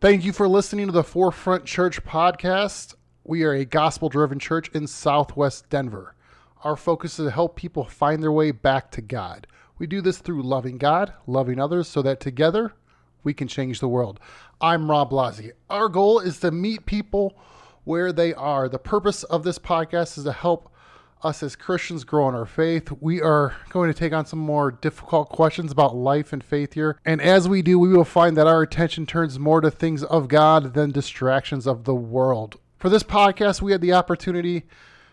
Thank you for listening to the Forefront Church podcast. We are a gospel driven church in southwest Denver. Our focus is to help people find their way back to God. We do this through loving God, loving others, so that together we can change the world. I'm Rob Blasi. Our goal is to meet people where they are. The purpose of this podcast is to help us as Christians grow in our faith. We are going to take on some more difficult questions about life and faith here. And as we do, we will find that our attention turns more to things of God than distractions of the world. For this podcast, we had the opportunity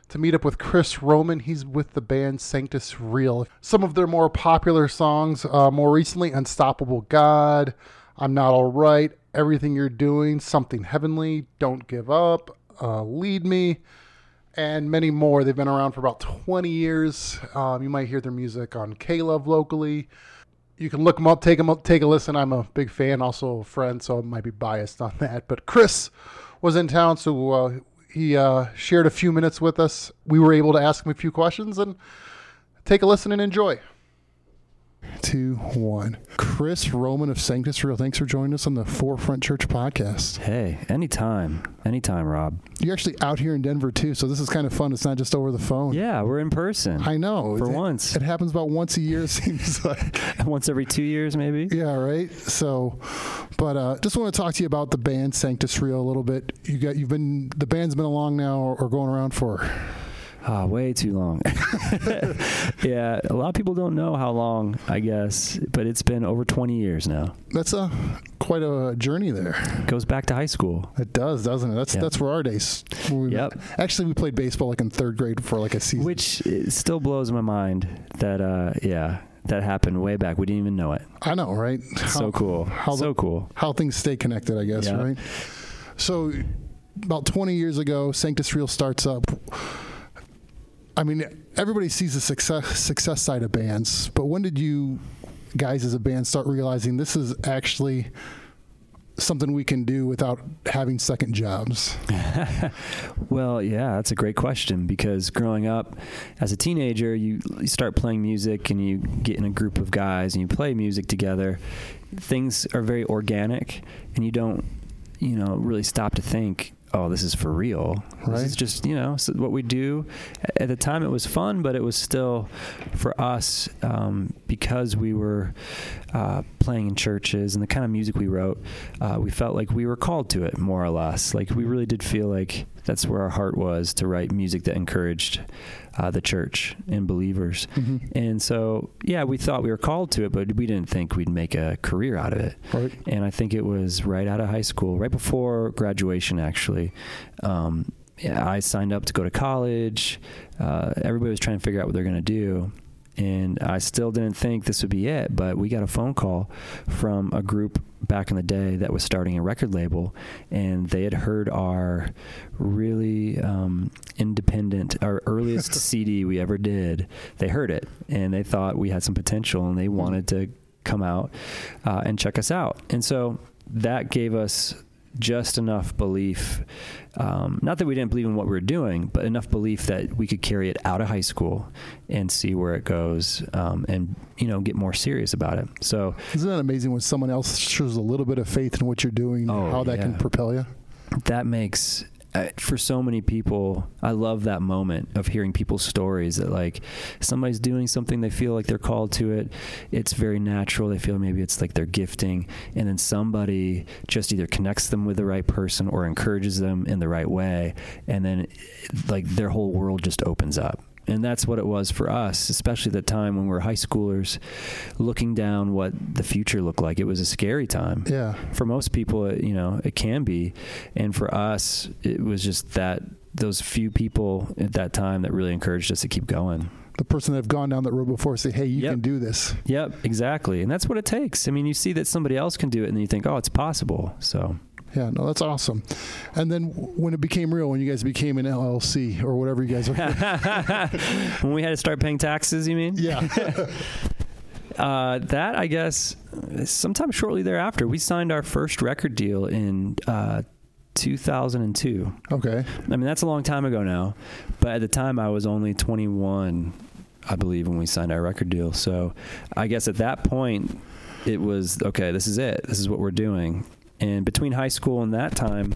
to meet up with Chris Rohman. He's with the band Sanctus Real. Some of their more popular songs, uh, more recently, Unstoppable God, I'm Not All Right, Everything You're Doing, Something Heavenly, Don't Give Up, uh, Lead Me, and many more. They've been around for about 20 years. Um, you might hear their music on K Love locally. You can look them up, take them up, take a listen. I'm a big fan, also a friend, so I might be biased on that. But Chris was in town, so uh, he uh, shared a few minutes with us. We were able to ask him a few questions and take a listen and enjoy. Two, one. Chris Rohman of Sanctus Real, thanks for joining us on the Forefront Church podcast. Hey, anytime. Anytime, Rob. You're actually out here in Denver too, so this is kind of fun. It's not just over the phone. Yeah, we're in person. I know. For it, once. It happens about once a year, it seems like. once every two years, maybe? Yeah, right. So, but uh, just want to talk to you about the band Sanctus Real a little bit. You got, you've been, the band's been along now or going around for Ah, way too long. yeah, a lot of people don't know how long, I guess, but it's been over 20 years now. That's a quite a journey there. It goes back to high school. It does, doesn't it? That's Yep. that's where our days. We Yep. met. Actually, we played baseball like in third grade for like a season. Which it still blows my mind that, uh, yeah, that happened way back. We didn't even know it. I know, right? so cool. how so the- cool. how things stay connected, I guess, Yeah. right? So, about 20 years ago, Sanctus Real starts up. I mean, everybody sees the success success side of bands, but when did you guys as a band start realizing this is actually something we can do without having second jobs? Well, yeah, that's a great question because growing up as a teenager, you, you start playing music and you get in a group of guys and you play music together. Things are very organic and you don't, you know, really stop to think, oh, this is for real. Right. This is just, you know, what we do. At the time, it was fun, but it was still for us um, because we were uh, playing in churches and the kind of music we wrote. Uh, we felt like we were called to it more or less. Like we really did feel like that's where our heart was to write music that encouraged uh, the church and believers. And so, yeah, we thought we were called to it, but we didn't think we'd make a career out of it. Right. And I think it was right out of high school, right before graduation, actually. Um, yeah, I signed up to go to college. Uh, everybody was trying to figure out what they're going to do. And I still didn't think this would be it, but we got a phone call from a group back in the day that was starting a record label, and they had heard our really um, independent, our earliest CD we ever did. They heard it, and they thought we had some potential, and they wanted to come out uh, and check us out. And so that gave us just enough belief, um, not that we didn't believe in what we were doing, but enough belief that we could carry it out of high school and see where it goes, um, and you know get more serious about it. So Isn't that amazing when someone else shows a little bit of faith in what you're doing, Oh, how that can propel you? that makes for so many people i love that moment of hearing people's stories that like somebody's doing something they feel like they're called to it. It's very natural. They feel maybe it's like their gifting. And then somebody just either connects them with the right person or encourages them in the right way. And then like their whole world just opens up and that's what it was for us, especially the time when we were high schoolers, looking down what the future looked like. It was a scary time Yeah. for most people, it, you know, it can be, and for us, it was just that those few people at that time that really encouraged us to keep going. The person that have gone down that road before say, hey, you Yep. can do this. Yep, exactly, and that's what it takes. I mean, you see that somebody else can do it, and then you think, oh, it's possible. So Yeah, no, that's awesome. And then when it became real, when you guys became an LLC or whatever you guys are. when we had to start paying taxes, you mean? yeah. Uh, that I guess sometime shortly thereafter, we signed our first record deal in uh, 2002. Okay. I mean, that's a long time ago now, but at the time I was only 21, I believe, when we signed our record deal. So I guess at that point, it was okay. This is it. This is what we're doing. And between high school and that time,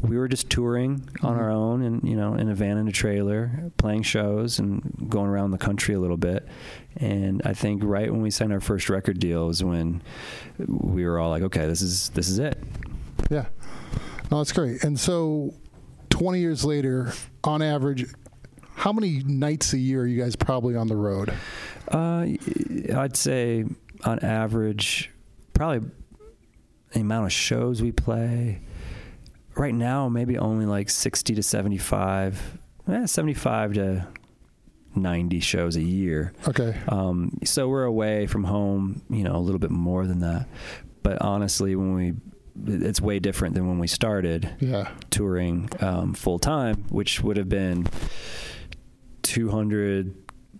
we were just touring on Mhm. our own and, you know, in a van and a trailer, playing shows and going around the country a little bit. And I think right when we signed our first record deal was when we were all like, okay, this is this is it. Yeah. No, that's great. And so, 20 years later, on average, how many nights a year are you guys probably on the road? Uh, I'd say on average, probably the amount of shows we play. Right now, maybe only like 60 to 75, eh, 75 to 90 shows a year. Okay. Um, so we're away from home, you know, a little bit more than that. But honestly, when we, it's way different than when we started Yeah. touring um, full time, which would have been 200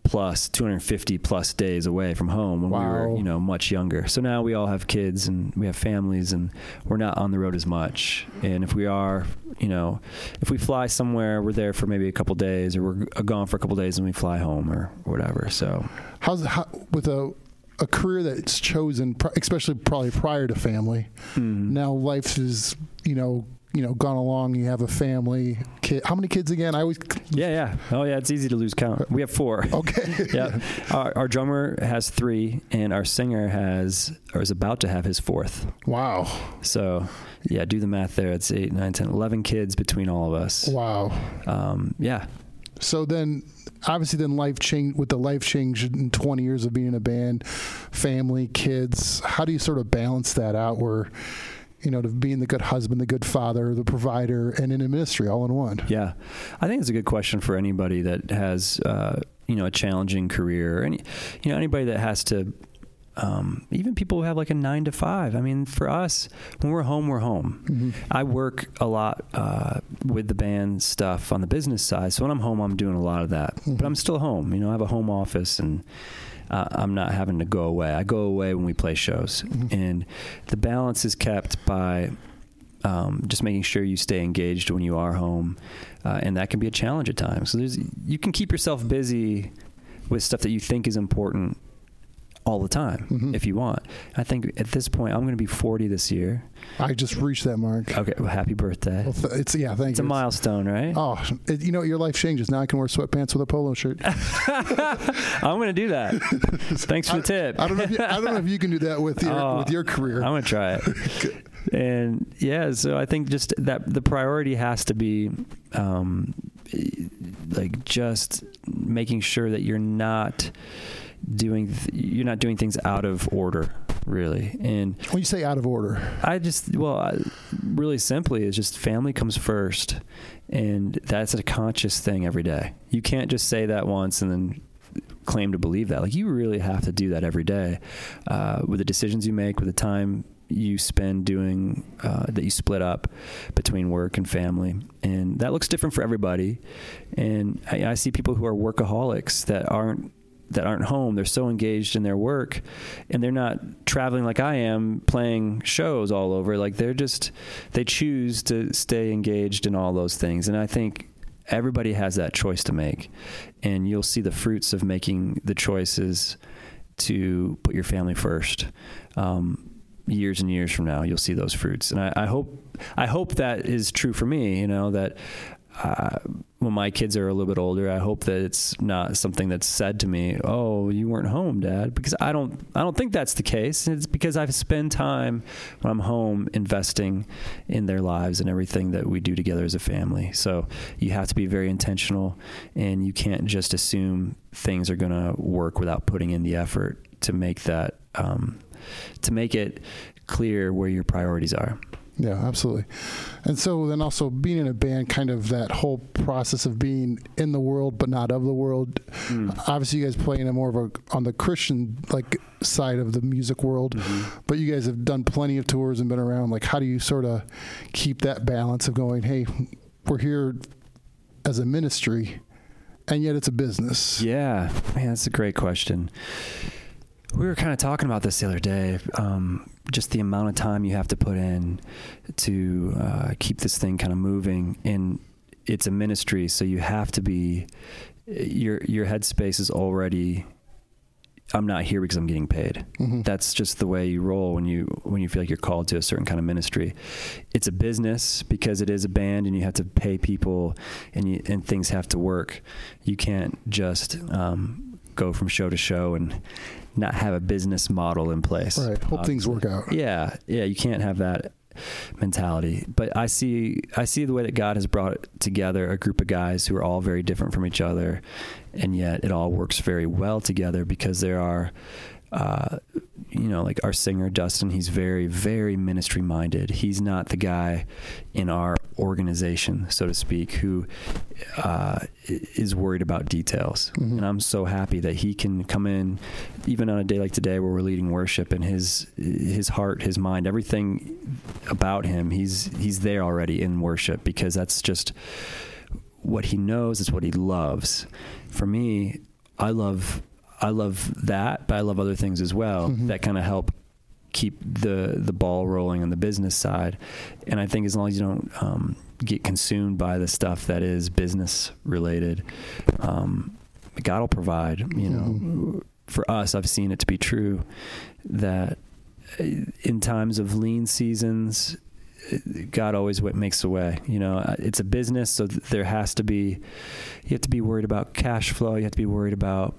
plus 250 plus days away from home when we were you know much younger. So now we all have kids and we have families and we're not on the road as much. And if we are you know if we fly somewhere we're there for maybe a couple days or we're gone for a couple days and we fly home or whatever. So How's how, with a a career that's chosen, especially probably prior to family. mm, Now life is, you know, you know, gone along. You have a family. Kid. How many kids again? I always. yeah yeah oh yeah it's easy to lose count we have four Okay. yeah our, our drummer has three and our singer has or is about to have his fourth Wow. So, yeah, do the math there. It's 8, 9, 10, 11 kids between all of us. Wow. Um, yeah. So then, obviously, then life change with the life change in 20 years of being in a band, family, kids. How do you sort of balance that out? Where, you know, to being the good husband, the good father, the provider, and in a ministry all in one. Yeah. I think it's a good question for anybody that has, uh, you know, a challenging career. Any, you know, anybody that has to, um, even people who have like a nine to five. I mean, for us, when we're home, we're home. Mm-hmm. I work a lot uh, with the band stuff on the business side. So when I'm home, I'm doing a lot of that. But I'm still home. You know, I have a home office and uh, I'm not having to go away. I go away when we play shows. Mhm. And the balance is kept by um, just making sure you stay engaged when you are home. Uh, and that can be a challenge at times. So there's, you can keep yourself busy with stuff that you think is important all the time Mhm. if you want. I think at this point, I'm going to be 40 this year. I just reached that mark. Okay, well, happy birthday. Well, th- it's yeah, thank It's a you. milestone, right? Oh, it, you know, your life changes. Now I can wear sweatpants with a polo shirt. I'm going to do that. Thanks for the tip. I don't know. If you, I don't know if you can do that with your Oh, with your career. I'm going to try it. and yeah, so I think just that the priority has to be um, like just making sure that you're not doing th- you're not doing things out of order really and when you say out of order, I just well, I, really simply is just family comes first, and that's a conscious thing every day. You can't just say that once and then claim to believe that. Like you really have to do that every day, uh, with the decisions you make, with the time you spend doing uh, that you split up between work and family, and that looks different for everybody. And I, I see people who are workaholics that aren't that aren't home. They're so engaged in their work and they're not traveling like I am playing shows all over. Like they're just, they choose to stay engaged in all those things. And I think everybody has that choice to make. And you'll see the fruits of making the choices to put your family first. Um, years and years from now, you'll see those fruits. And I, I hope, I hope that is true for me, you know, that, uh, when my kids are a little bit older, I hope that it's not something that's said to me, "Oh, you weren't home, Dad," because I don't. I don't think that's the case. It's because I spend time when I'm home investing in their lives and everything that we do together as a family. So you have to be very intentional, and you can't just assume things are going to work without putting in the effort to make that um, to make it clear where your priorities are. Yeah, absolutely. And so then also being in a band, kind of that whole process of being in the world but not of the world. Obviously, you guys play in a more of a on the Christian like side of the music world, but you guys have done plenty of tours and been around. Like, how do you sort of keep that balance of going? Hey, we're here as a ministry, and yet it's a business. Yeah, man, that's a great question. We were kind of talking about this the other day. Um, just the amount of time you have to put in to uh, keep this thing kind of moving, and it's a ministry, so you have to be your your headspace is already I'm not here because I'm getting paid. Mhm. That's just the way you roll when you when you feel like you're called to a certain kind of ministry. It's a business because it is a band and you have to pay people and you, and things have to work. You can't just um, go from show to show and not have a business model in place. Right. Hope uh, things work out. Yeah, yeah, you can't have that mentality. But I see I see the way that God has brought together a group of guys who are all very different from each other and yet it all works very well together because there are uh, you know, like our singer Dustin, he's very, very ministry minded. He's not the guy in our organization, so to speak, who uh, is worried about details. Mhm. And I'm so happy that he can come in, even on a day like today where we're leading worship, and his his heart, his mind, everything about him, he's he's there already in worship because that's just what he knows. It's what he loves. For me, I love I love that, but I love other things as well Mhm. that kind of help keep the the ball rolling on the business side. And I think as long as you don't um, get consumed by the stuff that is business related, um, God will provide. You know, Mhm. for us, I've seen it to be true that uh, in times of lean seasons. God always makes a way. You know, Uh, it's a business, so there has to be. You have to be worried about cash flow. You have to be worried about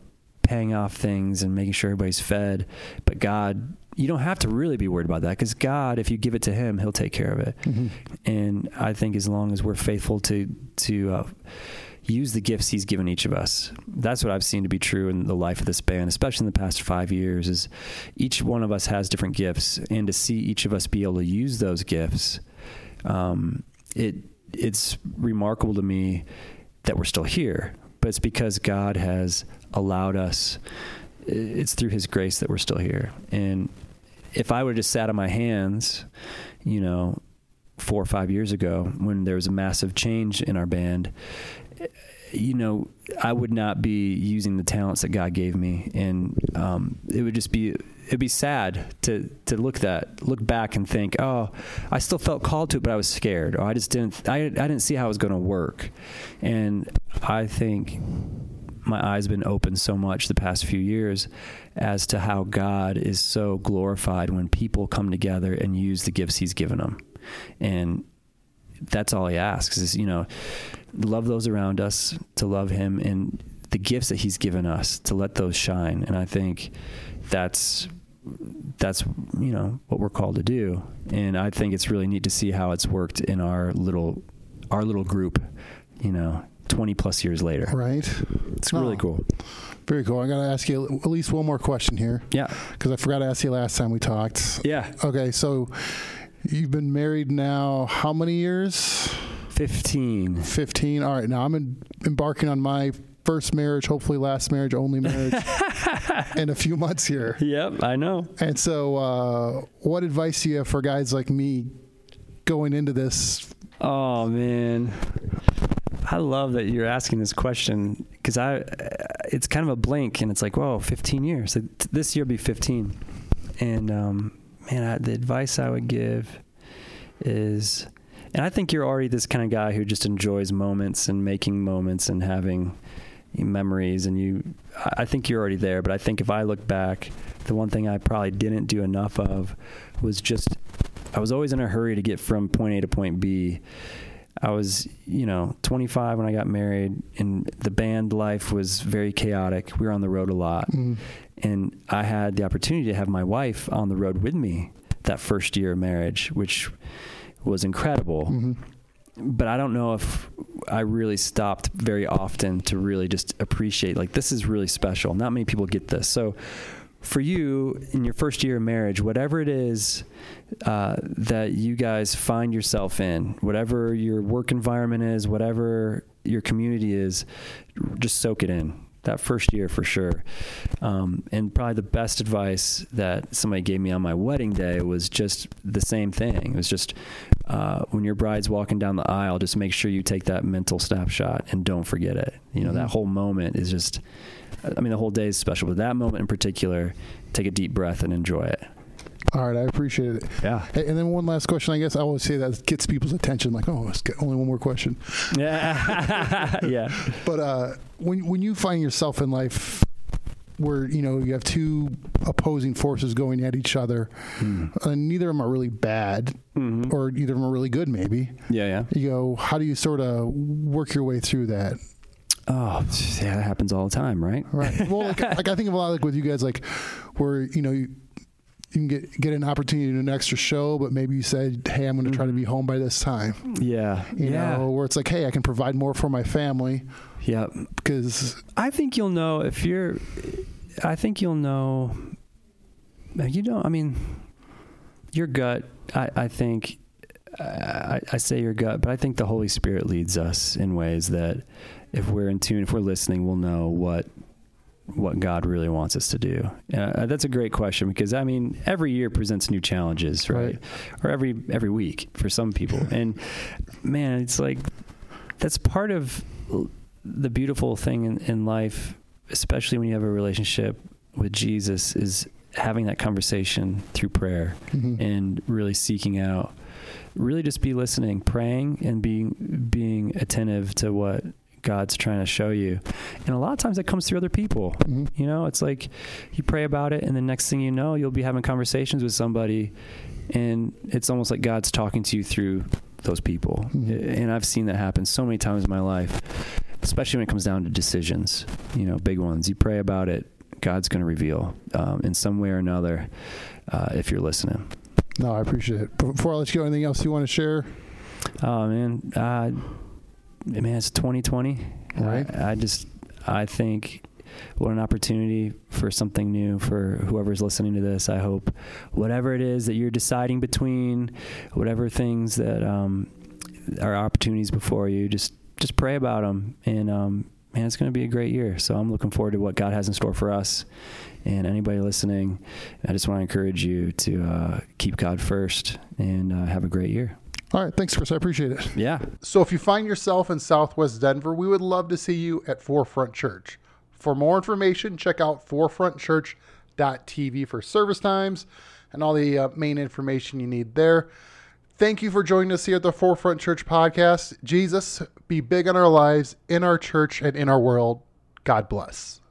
paying off things and making sure everybody's fed. But God, you don't have to really be worried about that because God, if you give it to Him, He'll take care of it. Mhm. And I think as long as we're faithful to to uh, use the gifts He's given each of us, that's what I've seen to be true in the life of this band, especially in the past five years. Is each one of us has different gifts, and to see each of us be able to use those gifts, um, it it's remarkable to me that we're still here. But it's because God has allowed us. It's through His grace that we're still here, and if I would have just sat on my hands, you know, four or five years ago when there was a massive change in our band, you know, I would not be using the talents that God gave me, and um, it would just be it'd be sad to to look that look back and think, oh, I still felt called to it, but I was scared, or I just didn't I I didn't see how it was going to work, and I think my eyes have been opened so much the past few years as to how God is so glorified when people come together and use the gifts He's given them, and that's all He asks is you know love those around us to love Him and the gifts that He's given us to let those shine, and I think that's that's you know what we're called to do, and I think it's really neat to see how it's worked in our little our little group, you know. 20 plus years later. Right. It's really Oh. cool. Very cool. I got to ask you at least one more question here Yeah. because I forgot to ask you last time we talked. Yeah. Okay, so you've been married now how many years? 15. 15. All right, now I'm in, embarking on my first marriage, hopefully last marriage, only marriage in a few months here. Yep, I know. And so, uh, what advice do you have for guys like me going into this? Oh man, I love that you're asking this question because I, it's kind of a blink, and it's like, whoa, 15 years. This year will be 15, and um, man, I, the advice I would give is, and I think you're already this kind of guy who just enjoys moments and making moments and having memories, and you, I think you're already there. But I think if I look back, the one thing I probably didn't do enough of was just I was always in a hurry to get from point A to point B. I was, you know, 25 when I got married, and the band life was very chaotic. We were on the road a lot, Mm, and I had the opportunity to have my wife on the road with me that first year of marriage, which was incredible. mhm. But I don't know if I really stopped very often to really just appreciate like this is really special. Not many people get this. So for you in your first year of marriage, whatever it is uh, that you guys find yourself in, whatever your work environment is, whatever your community is, just soak it in. That first year for sure. Um, and probably the best advice that somebody gave me on my wedding day was just the same thing. It was just uh, when your bride's walking down the aisle, just make sure you take that mental snapshot and don't forget it. You know, Mhm. that whole moment is just, I mean, the whole day is special, but that moment in particular, take a deep breath and enjoy it. All right, I appreciate it. Yeah. Hey, and then one last question. I guess I always say that gets people's attention. Like, oh, let's get only one more question. Yeah. yeah. But uh, when when you find yourself in life where you know you have two opposing forces going at each other, Mm. and neither of them are really bad, Mhm. or either of them are really good. Maybe Yeah, yeah. you go, how do you sort of work your way through that? Oh, yeah, that happens all the time, right? Right. Well, like, like I think of a lot like with you guys, like where you know you, you can get get an opportunity to do an extra show, but maybe you said, "Hey, I'm going to try to be home by this time." Yeah, You Mm-hmm. yeah, know, where it's like, "Hey, I can provide more for my family yeah. because I think you'll know if you're. I think you'll know. You know, I mean, your gut. I, I think. I, I say your gut, but I think the Holy Spirit leads us in ways that, if we're in tune, if we're listening, we'll know what what God really wants us to do. Uh, that's a great question because I mean, every year presents new challenges, right? Right. Or every every week for some people, and man, it's like that's part of the beautiful thing in, in life, especially when you have a relationship with Jesus, is having that conversation through prayer Mhm. and really seeking out, really just be listening, praying, and being being attentive to what God's trying to show you. And a lot of times that comes through other people. Mhm. You know, it's like you pray about it, and the next thing you know, you'll be having conversations with somebody, and it's almost like God's talking to you through those people. Mhm. And I've seen that happen so many times in my life, especially when it comes down to decisions, you know, big ones. You pray about it, God's going to reveal um, in some way or another uh, if you're listening. no, I appreciate it. Before I let you go, anything else you want to share? Oh man, uh, man, it's 2020. Right. I, I just, I think, what an opportunity for something new for whoever's listening to this. I hope whatever it is that you're deciding between, whatever things that um, are opportunities before you, just just pray about them. And um, man, it's going to be a great year. So I'm looking forward to what God has in store for us. And anybody listening, I just want to encourage you to uh, keep God first and uh, have a great year. All right, thanks, Chris. I appreciate it. Yeah. So if you find yourself in Southwest Denver, we would love to see you at Forefront Church. For more information, check out forefrontchurch.tv for service times and all the uh, main information you need there. Thank you for joining us here at the Forefront Church podcast. Jesus, be big in our lives, in our church, and in our world. God bless.